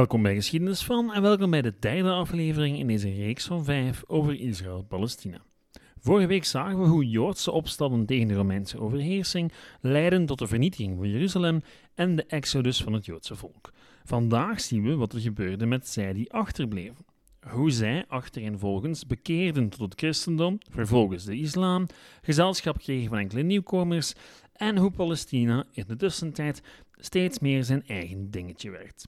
Welkom bij Geschiedenis van en welkom bij de derde aflevering in deze reeks van vijf over Israël-Palestina. Vorige week zagen we hoe Joodse opstanden tegen de Romeinse overheersing leidden tot de vernietiging van Jeruzalem en de exodus van het Joodse volk. Vandaag zien we wat er gebeurde met zij die achterbleven. Hoe zij achtereenvolgens bekeerden tot het christendom, vervolgens de islam, gezelschap kregen van enkele nieuwkomers en hoe Palestina in de tussentijd steeds meer zijn eigen dingetje werd.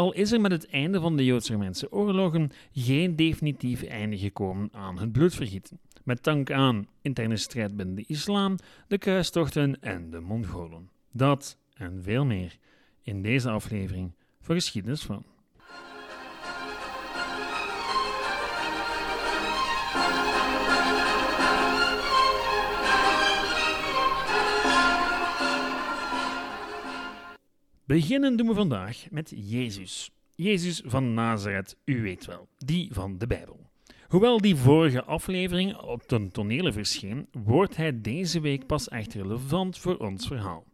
Al is er met het einde van de Joods-Romeinse oorlogen geen definitief einde gekomen aan het bloedvergieten, met dank aan interne strijd binnen de islam, de kruistochten en de Mongolen. Dat en veel meer in deze aflevering van Geschiedenis van. Beginnen doen we vandaag met Jezus. Jezus van Nazareth, u weet wel, die van de Bijbel. Hoewel die vorige aflevering op ten tonele verscheen, wordt hij deze week pas echt relevant voor ons verhaal.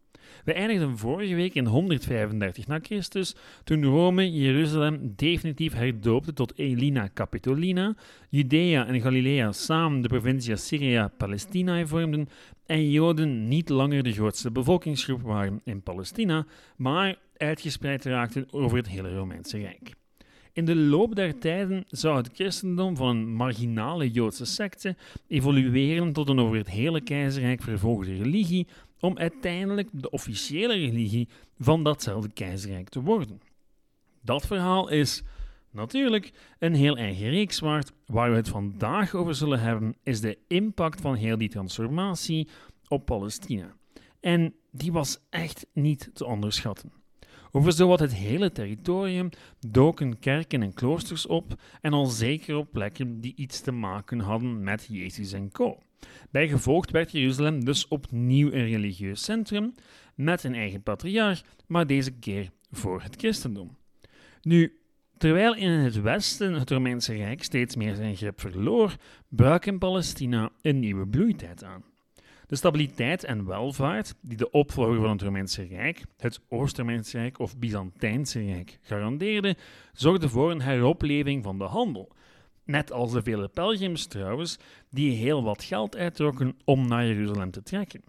We eindigden vorige week in 135 na Christus, toen Rome Jeruzalem definitief herdoopte tot Elina Capitolina, Judea en Galilea samen de provincie Assyria-Palestina vormden en Joden niet langer de grootste bevolkingsgroep waren in Palestina, maar uitgespreid raakten over het hele Romeinse Rijk. In de loop der tijden zou het christendom van een marginale Joodse secte evolueren tot een over het hele keizerrijk vervolgde religie, om uiteindelijk de officiële religie van datzelfde keizerrijk te worden. Dat verhaal is natuurlijk een heel eigen reeks waard. Waar we het vandaag over zullen hebben, is de impact van heel die transformatie op Palestina. En die was echt niet te onderschatten. Over zowat het hele territorium doken kerken en kloosters op, en al zeker op plekken die iets te maken hadden met Jezus en co. Bijgevolgd werd Jeruzalem dus opnieuw een religieus centrum, met een eigen patriarch, maar deze keer voor het christendom. Nu, terwijl in het westen het Romeinse Rijk steeds meer zijn grip verloor, brak in Palestina een nieuwe bloeitijd aan. De stabiliteit en welvaart die de opvolger van het Romeinse Rijk, het Oost-Romeinse Rijk of Byzantijnse Rijk, garandeerde, zorgde voor een heropleving van de handel. Net als de vele pelgrims trouwens, die heel wat geld uittrokken om naar Jeruzalem te trekken.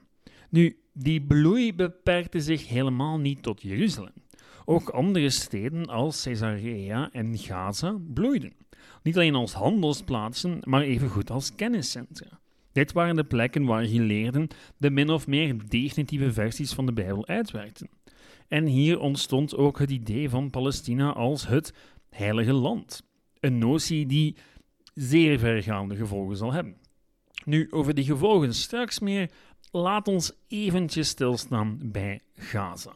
Nu, die bloei beperkte zich helemaal niet tot Jeruzalem. Ook andere steden als Caesarea en Gaza bloeiden. Niet alleen als handelsplaatsen, maar evengoed als kenniscentra. Dit waren de plekken waar geleerden de min of meer definitieve versies van de Bijbel uitwerkten. En hier ontstond ook het idee van Palestina als het heilige land. Een notie die zeer vergaande gevolgen zal hebben. Nu, over die gevolgen straks meer, laat ons eventjes stilstaan bij Gaza.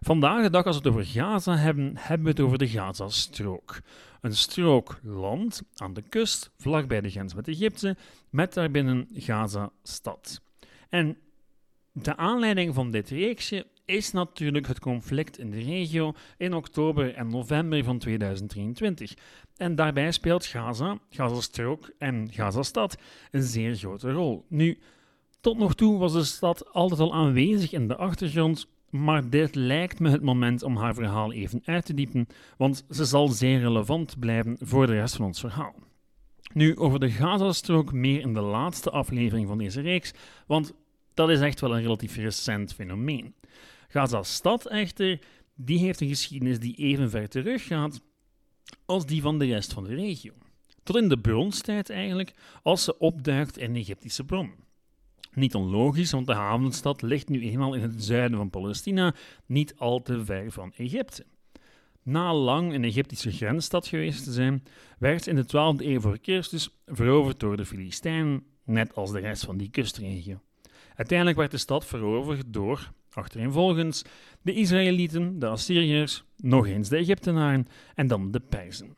Vandaag de dag, als we het over Gaza hebben, hebben we het over de Gazastrook. Een strook land aan de kust, vlakbij de grens met Egypte, met daarbinnen Gaza-stad. En de aanleiding van dit reeksje is natuurlijk het conflict in de regio in oktober en november van 2023. En daarbij speelt Gaza, Gazastrook en Gazastad een zeer grote rol. Nu, tot nog toe was de stad altijd al aanwezig in de achtergrond, maar dit lijkt me het moment om haar verhaal even uit te diepen, want ze zal zeer relevant blijven voor de rest van ons verhaal. Nu over de Gazastrook meer in de laatste aflevering van deze reeks, want dat is echt wel een relatief recent fenomeen. Gaza-stad echter, die heeft een geschiedenis die even ver terug gaat als die van de rest van de regio. Tot in de bronstijd eigenlijk, als ze opduikt in Egyptische bronnen. Niet onlogisch, want de havenstad ligt nu eenmaal in het zuiden van Palestina, niet al te ver van Egypte. Na lang een Egyptische grensstad geweest te zijn, werd in de 12e eeuw voor Christus veroverd door de Filistijnen, net als de rest van die kustregio. Uiteindelijk werd de stad veroverd door, achtereenvolgens, de Israëlieten, de Assyriërs, nog eens de Egyptenaren en dan de Perzen.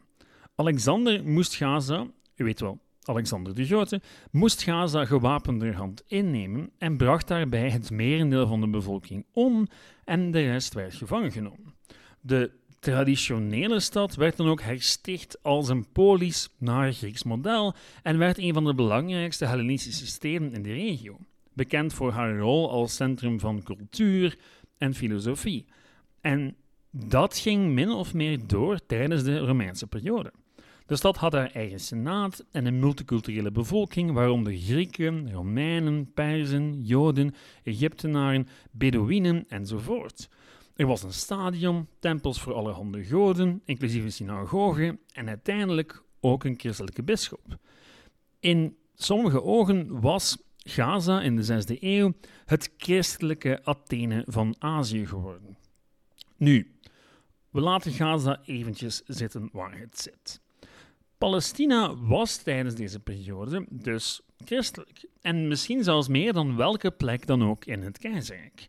Alexander moest Gaza, u weet wel, Alexander de Grote, moest Gaza gewapenderhand innemen en bracht daarbij het merendeel van de bevolking om en de rest werd gevangen genomen. De traditionele stad werd dan ook hersticht als een polis naar Grieks model en werd een van de belangrijkste Hellenistische steden in de regio, bekend voor haar rol als centrum van cultuur en filosofie. En dat ging min of meer door tijdens de Romeinse periode. De stad had haar eigen senaat en een multiculturele bevolking, waaronder Grieken, Romeinen, Perzen, Joden, Egyptenaren, Bedouinen enzovoort. Er was een stadion, tempels voor allerhande goden, inclusief een synagoge en uiteindelijk ook een christelijke bisschop. In sommige ogen was Gaza in de 6e eeuw het christelijke Athene van Azië geworden. Nu, we laten Gaza eventjes zitten waar het zit. Palestina was tijdens deze periode dus christelijk. En misschien zelfs meer dan welke plek dan ook in het keizerrijk.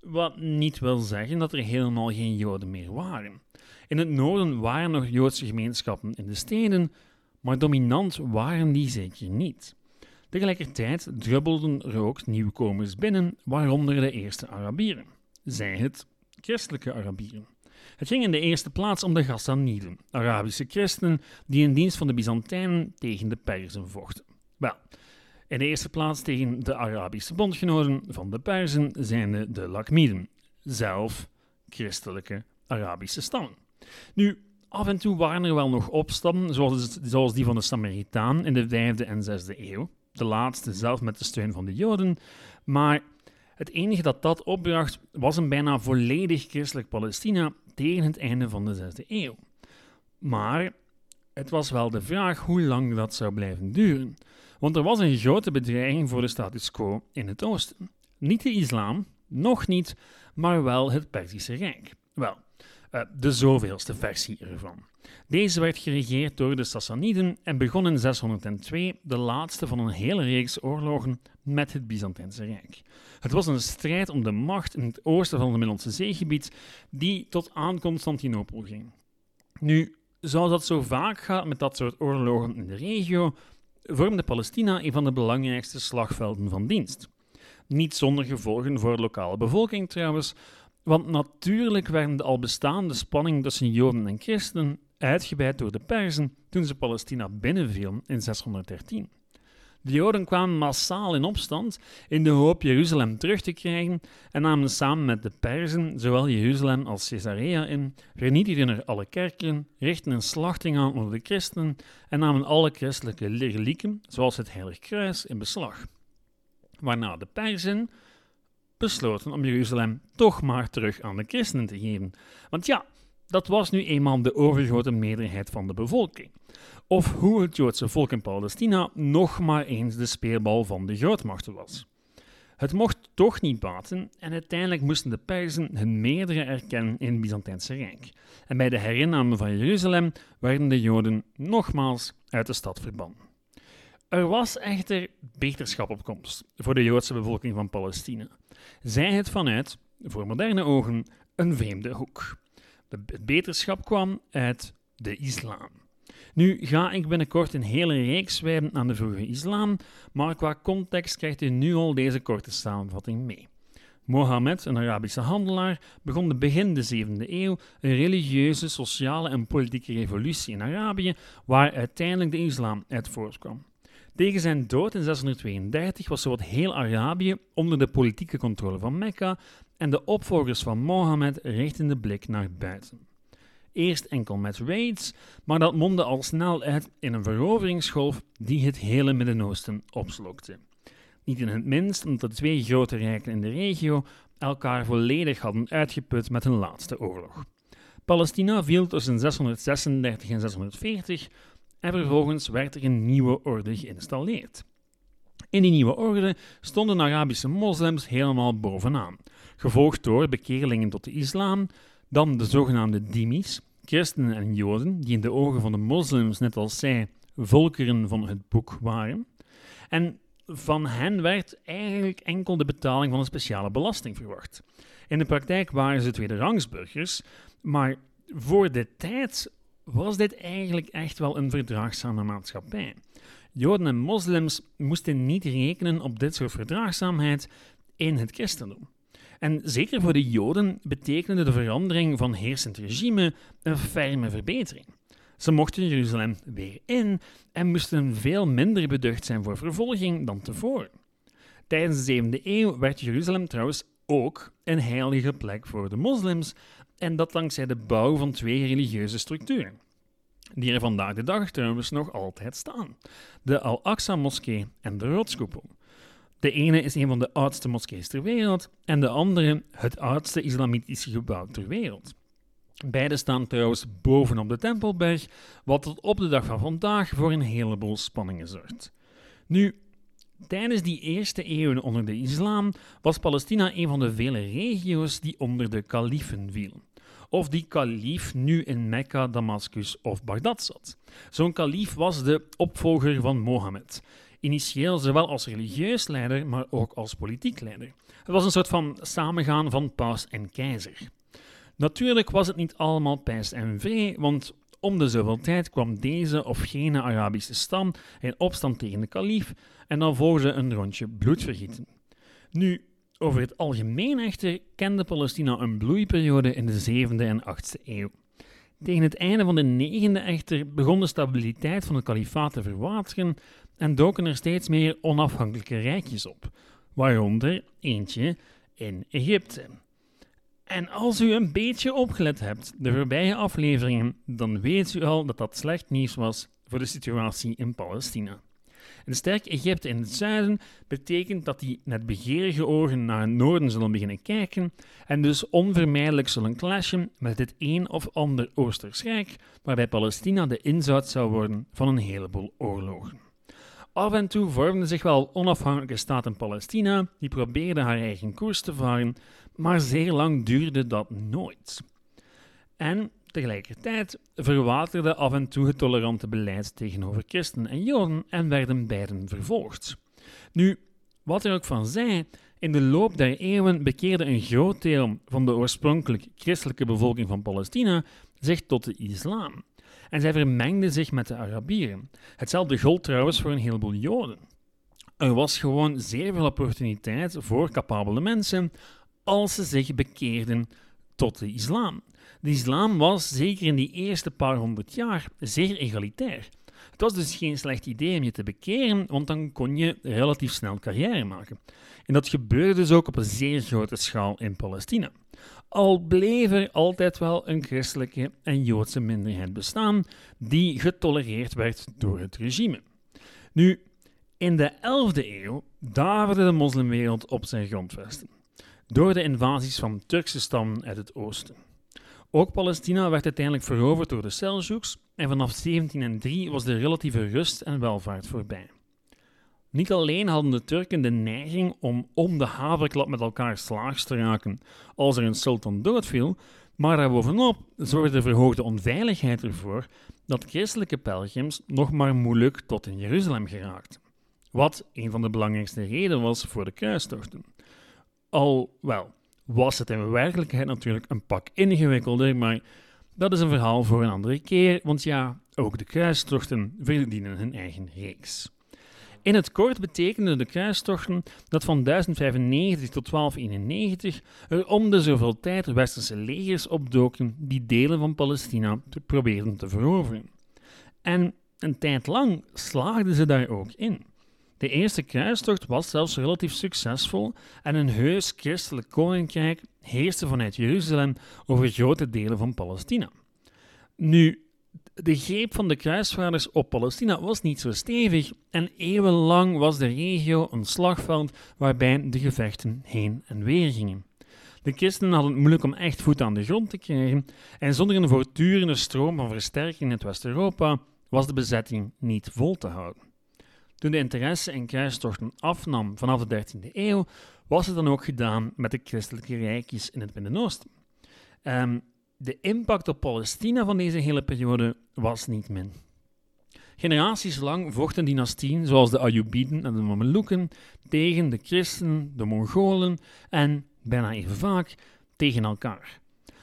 Wat niet wil zeggen dat er helemaal geen Joden meer waren. In het noorden waren nog Joodse gemeenschappen in de steden, maar dominant waren die zeker niet. Tegelijkertijd drubbelden er ook nieuwkomers binnen, waaronder de eerste Arabieren. Zij het christelijke Arabieren. Het ging in de eerste plaats om de Ghassaniden, Arabische christenen die in dienst van de Byzantijnen tegen de Perzen vochten. Wel, in de eerste plaats tegen de Arabische bondgenoten van de Perzen zijn de Lakmiden, zelf christelijke Arabische stammen. Nu, af en toe waren er wel nog opstanden, zoals, zoals die van de Samaritaan in de 5e en 6e eeuw, de laatste zelf met de steun van de Joden, maar het enige dat dat opbracht was een bijna volledig christelijk Palestina tegen het einde van de 6e eeuw. Maar het was wel de vraag hoe lang dat zou blijven duren, want er was een grote bedreiging voor de status quo in het oosten. Niet de islam, nog niet, maar wel het Perzische Rijk. Wel, uh, de zoveelste versie ervan. Deze werd geregeerd door de Sassaniden en begon in 602, de laatste van een hele reeks oorlogen met het Byzantijnse Rijk. Het was een strijd om de macht in het oosten van het Middellandse zeegebied die tot aan Constantinopel ging. Nu, zoals dat zo vaak gaat met dat soort oorlogen in de regio, vormde Palestina een van de belangrijkste slagvelden van dienst. Niet zonder gevolgen voor de lokale bevolking trouwens, want natuurlijk werden de al bestaande spanning tussen Joden en Christen uitgebreid door de Perzen toen ze Palestina binnenvielen in 613. De Joden kwamen massaal in opstand in de hoop Jeruzalem terug te krijgen en namen samen met de Perzen zowel Jeruzalem als Caesarea in, vernietigden er alle kerken, richtten een slachting aan onder de christenen en namen alle christelijke relieken, zoals het Heilig Kruis, in beslag. Waarna de Perzen besloten om Jeruzalem toch maar terug aan de christenen te geven. Want ja, dat was nu eenmaal de overgrote meerderheid van de bevolking. Of hoe het Joodse volk in Palestina nog maar eens de speelbal van de grootmachten was. Het mocht toch niet baten en uiteindelijk moesten de Perzen hun meerdere erkennen in het Byzantijnse Rijk. En bij de herinname van Jeruzalem werden de Joden nogmaals uit de stad verbannen. Er was echter beterschap op komst voor de Joodse bevolking van Palestina. Zij het vanuit, voor moderne ogen, een vreemde hoek. De beterschap kwam uit de islam. Nu ga ik binnenkort een hele reeks wijden aan de vroege islam, maar qua context krijgt u nu al deze korte samenvatting mee. Mohammed, een Arabische handelaar, begon de begin de 7e eeuw een religieuze, sociale en politieke revolutie in Arabië, waar uiteindelijk de islam uit voortkwam. Tegen zijn dood in 632 was zowat heel Arabië onder de politieke controle van Mekka en de opvolgers van Mohammed richtten de blik naar buiten. Eerst enkel met raids, maar dat mondde al snel uit in een veroveringsgolf die het hele Midden-Oosten opslokte. Niet in het minst omdat de twee grote rijken in de regio elkaar volledig hadden uitgeput met hun laatste oorlog. Palestina viel tussen 636 en 640 en vervolgens werd er een nieuwe orde geïnstalleerd. In die nieuwe orde stonden Arabische moslims helemaal bovenaan, gevolgd door bekeerlingen tot de islam, dan de zogenaamde Dimis, christenen en joden, die in de ogen van de moslims, net als zij, volkeren van het boek waren. En van hen werd eigenlijk enkel de betaling van een speciale belasting verwacht. In de praktijk waren ze tweederangsburgers, maar voor de tijd was dit eigenlijk echt wel een verdraagzame maatschappij. Joden en moslims moesten niet rekenen op dit soort verdraagzaamheid in het christendom. En zeker voor de Joden betekende de verandering van heersend regime een ferme verbetering. Ze mochten Jeruzalem weer in en moesten veel minder beducht zijn voor vervolging dan tevoren. Tijdens de 7e eeuw werd Jeruzalem trouwens ook een heilige plek voor de moslims, en dat dankzij de bouw van twee religieuze structuren, die er vandaag de dag trouwens nog altijd staan: de Al-Aqsa-moskee en de Rotskoepel. De ene is een van de oudste moskees ter wereld en de andere het oudste islamitische gebouw ter wereld. Beide staan trouwens bovenop de Tempelberg, wat tot op de dag van vandaag voor een heleboel spanningen zorgt. Nu, tijdens die eerste eeuwen onder de islam was Palestina een van de vele regio's die onder de kalifen viel. Of die kalief nu in Mekka, Damascus of Bagdad zat. Zo'n kalief was de opvolger van Mohammed. Initieel zowel als religieus leider, maar ook als politiek leider. Het was een soort van samengaan van paus en keizer. Natuurlijk was het niet allemaal pijs en vree, want om de zoveel tijd kwam deze of gene Arabische stam in opstand tegen de kalief en dan volgde een rondje bloedvergieten. Nu, over het algemeen echter kende Palestina een bloeiperiode in de 7e en 8e eeuw. Tegen het einde van de 9e echter begon de stabiliteit van het kalifaat te verwateren en doken er steeds meer onafhankelijke rijkjes op, waaronder eentje in Egypte. En als u een beetje opgelet hebt de voorbije afleveringen, dan weet u al dat dat slecht nieuws was voor de situatie in Palestina. Een sterk Egypte in het zuiden betekent dat die met begeerige ogen naar het noorden zullen beginnen kijken en dus onvermijdelijk zullen clashen met het een of ander Oosters Rijk, waarbij Palestina de inzout zou worden van een heleboel oorlogen. Af en toe vormde zich wel onafhankelijke staat in Palestina, die probeerde haar eigen koers te varen, maar zeer lang duurde dat nooit. En tegelijkertijd verwaterde af en toe het tolerante beleid tegenover christenen en joden en werden beiden vervolgd. Nu, wat er ook van zij, in de loop der eeuwen bekeerde een groot deel van de oorspronkelijk christelijke bevolking van Palestina zich tot de islam. En zij vermengden zich met de Arabieren. Hetzelfde gold trouwens voor een heleboel Joden. Er was gewoon zeer veel opportuniteit voor capabele mensen als ze zich bekeerden tot de islam. De islam was, zeker in die eerste paar honderd jaar, zeer egalitair. Het was dus geen slecht idee om je te bekeren, want dan kon je relatief snel carrière maken. En dat gebeurde dus ook op een zeer grote schaal in Palestina. Al bleef er altijd wel een christelijke en joodse minderheid bestaan die getolereerd werd door het regime. Nu, in de 11e eeuw daverde de moslimwereld op zijn grondvesten door de invasies van Turkse stammen uit het oosten. Ook Palestina werd uiteindelijk veroverd door de Seljuks en vanaf 1703 was de relatieve rust en welvaart voorbij. Niet alleen hadden de Turken de neiging om om de haverklap met elkaar slaags te raken als er een sultan doodviel, maar daarbovenop zorgde de verhoogde onveiligheid ervoor dat christelijke pelgrims nog maar moeilijk tot in Jeruzalem geraakten. Wat een van de belangrijkste redenen was voor de kruistochten. Al wel, was het in werkelijkheid natuurlijk een pak ingewikkelder, maar dat is een verhaal voor een andere keer, want ja, ook de kruistochten verdienen hun eigen reeks. In het kort betekenden de kruistochten dat van 1095 tot 1291 er om de zoveel tijd westerse legers opdoken die delen van Palestina probeerden te veroveren. En een tijd lang slaagden ze daar ook in. De eerste kruistocht was zelfs relatief succesvol en een heus christelijk koninkrijk heerste vanuit Jeruzalem over grote delen van Palestina. Nu, de greep van de kruisvaarders op Palestina was niet zo stevig en eeuwenlang was de regio een slagveld waarbij de gevechten heen en weer gingen. De christenen hadden het moeilijk om echt voet aan de grond te krijgen en zonder een voortdurende stroom van versterking in het West-Europa was de bezetting niet vol te houden. Toen de interesse in kruistochten afnam vanaf de 13e eeuw, was het dan ook gedaan met de christelijke rijkjes in het Midden-Oosten. Um, de impact op Palestina van deze hele periode was niet min. Generaties lang vochten dynastieën zoals de Ayyubiden en de Mameluken tegen de christenen, de Mongolen en, bijna even vaak, tegen elkaar.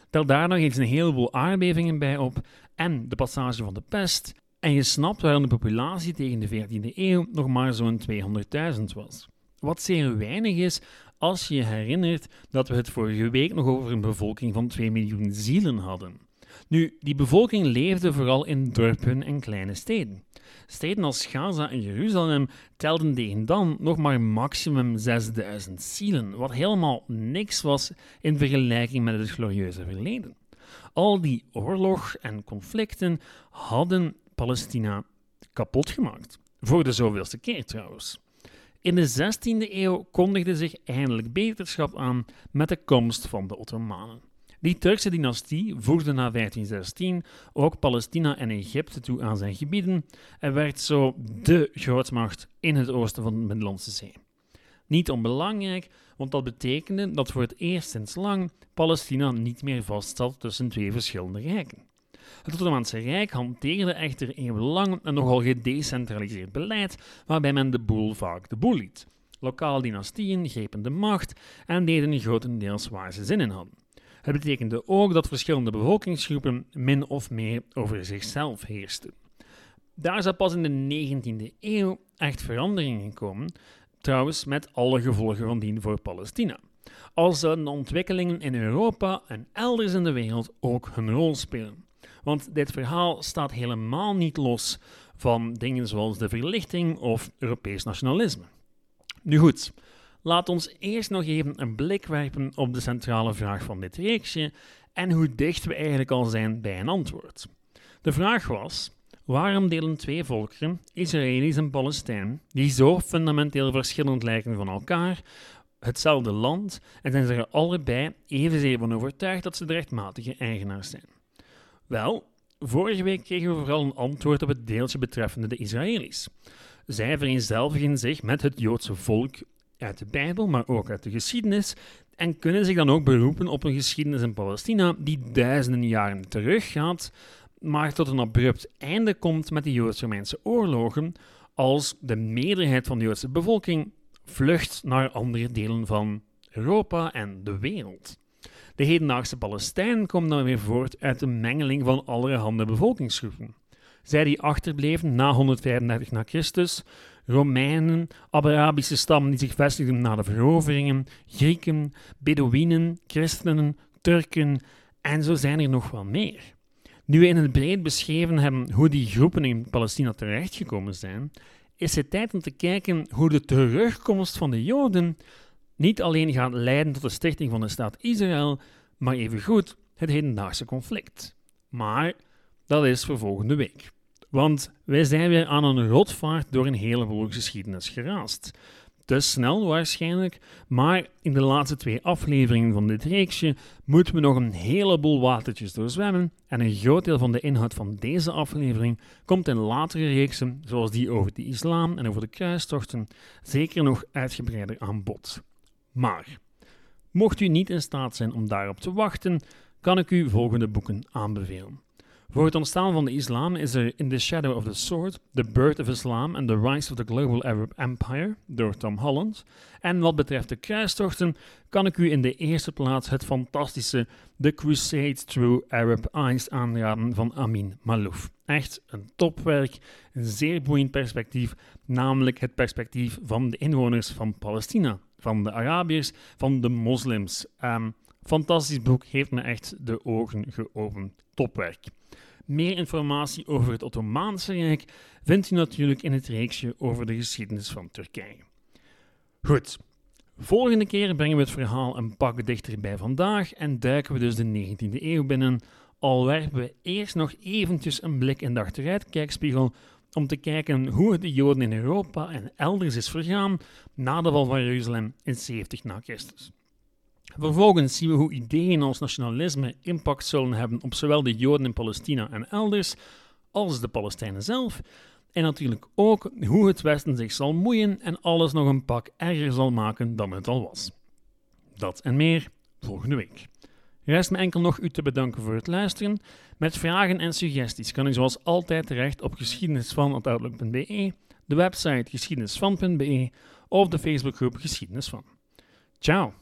Tel daar nog eens een heleboel aardbevingen bij op en de passage van de pest en je snapt waarom de populatie tegen de 14e eeuw nog maar zo'n 200.000 was. Wat zeer weinig is als je je herinnert dat we het vorige week nog over een bevolking van 2 miljoen zielen hadden. Nu, die bevolking leefde vooral in dorpen en kleine steden. Steden als Gaza en Jeruzalem telden tegen dan nog maar maximum 6000 zielen, wat helemaal niks was in vergelijking met het glorieuze verleden. Al die oorlog en conflicten hadden Palestina kapot gemaakt. Voor de zoveelste keer trouwens. In de 16e eeuw kondigde zich eindelijk beterschap aan met de komst van de Ottomanen. Die Turkse dynastie voegde na 1516 ook Palestina en Egypte toe aan zijn gebieden en werd zo de grootmacht in het oosten van de Middellandse Zee. Niet onbelangrijk, want dat betekende dat voor het eerst sinds lang Palestina niet meer vastzat tussen twee verschillende rijken. Het Ottomaanse Rijk hanteerde echter eeuwenlang een nogal gedecentraliseerd beleid, waarbij men de boel vaak de boel liet. Lokale dynastieën grepen de macht en deden grotendeels waar ze zin in hadden. Het betekende ook dat verschillende bevolkingsgroepen min of meer over zichzelf heersten. Daar zou pas in de 19e eeuw echt verandering in komen, trouwens met alle gevolgen van dien voor Palestina. Als zouden de ontwikkelingen in Europa en elders in de wereld ook hun rol spelen. Want dit verhaal staat helemaal niet los van dingen zoals de verlichting of Europees nationalisme. Nu goed, laat ons eerst nog even een blik werpen op de centrale vraag van dit reeksje en hoe dicht we eigenlijk al zijn bij een antwoord. De vraag was: waarom delen twee volkeren, Israëli's en Palestijn, die zo fundamenteel verschillend lijken van elkaar, hetzelfde land en zijn ze er allebei evenzeer van overtuigd dat ze de rechtmatige eigenaars zijn? Wel, vorige week kregen we vooral een antwoord op het deeltje betreffende de Israëli's. Zij vereenzelvigen zich met het Joodse volk uit de Bijbel, maar ook uit de geschiedenis, en kunnen zich dan ook beroepen op een geschiedenis in Palestina die duizenden jaren teruggaat, maar tot een abrupt einde komt met de Joods-Romeinse oorlogen, als de meerderheid van de Joodse bevolking vlucht naar andere delen van Europa en de wereld. De hedendaagse Palestijn komt dan weer voort uit de mengeling van allerhande bevolkingsgroepen. Zij die achterbleven na 135 na Christus, Romeinen, Arabische stammen die zich vestigden na de veroveringen, Grieken, Bedouinen, Christenen, Turken en zo zijn er nog wel meer. Nu we in het breed beschreven hebben hoe die groepen in Palestina terechtgekomen zijn, is het tijd om te kijken hoe de terugkomst van de Joden niet alleen gaat leiden tot de stichting van de staat Israël, maar evengoed het hedendaagse conflict. Maar dat is voor volgende week. Want wij zijn weer aan een rotvaart door een heleboel geschiedenis geraast. Te snel waarschijnlijk, maar in de laatste twee afleveringen van dit reeksje moeten we nog een heleboel watertjes doorzwemmen en een groot deel van de inhoud van deze aflevering komt in latere reeksen, zoals die over de islam en over de kruistochten, zeker nog uitgebreider aan bod. Maar, mocht u niet in staat zijn om daarop te wachten, kan ik u volgende boeken aanbevelen. Voor het ontstaan van de islam is er In the Shadow of the Sword, The Birth of Islam and the Rise of the Global Arab Empire door Tom Holland. En wat betreft de kruistochten kan ik u in de eerste plaats het fantastische The Crusade Through Arab Eyes aanraden van Amin Malouf. Echt een topwerk, een zeer boeiend perspectief, namelijk het perspectief van de inwoners van Palestina, van de Arabiërs, van de moslims. Um, fantastisch boek, heeft me echt de ogen geopend. Topwerk. Meer informatie over het Ottomaanse Rijk vindt u natuurlijk in het reeksje over de geschiedenis van Turkije. Goed, volgende keer brengen we het verhaal een pak dichter bij vandaag en duiken we dus de 19e eeuw binnen, al werpen we eerst nog eventjes een blik in de achteruitkijkspiegel om te kijken hoe het de Joden in Europa en elders is vergaan na de val van Jeruzalem in 70 na Christus. Vervolgens zien we hoe ideeën als nationalisme impact zullen hebben op zowel de Joden in Palestina en elders, als de Palestijnen zelf. En natuurlijk ook hoe het Westen zich zal moeien en alles nog een pak erger zal maken dan het al was. Dat en meer volgende week. Rest me enkel nog u te bedanken voor het luisteren. Met vragen en suggesties kan u zoals altijd terecht op geschiedenisvan.outlook.be, de website geschiedenisvan.be of de Facebookgroep Geschiedenis van. Ciao!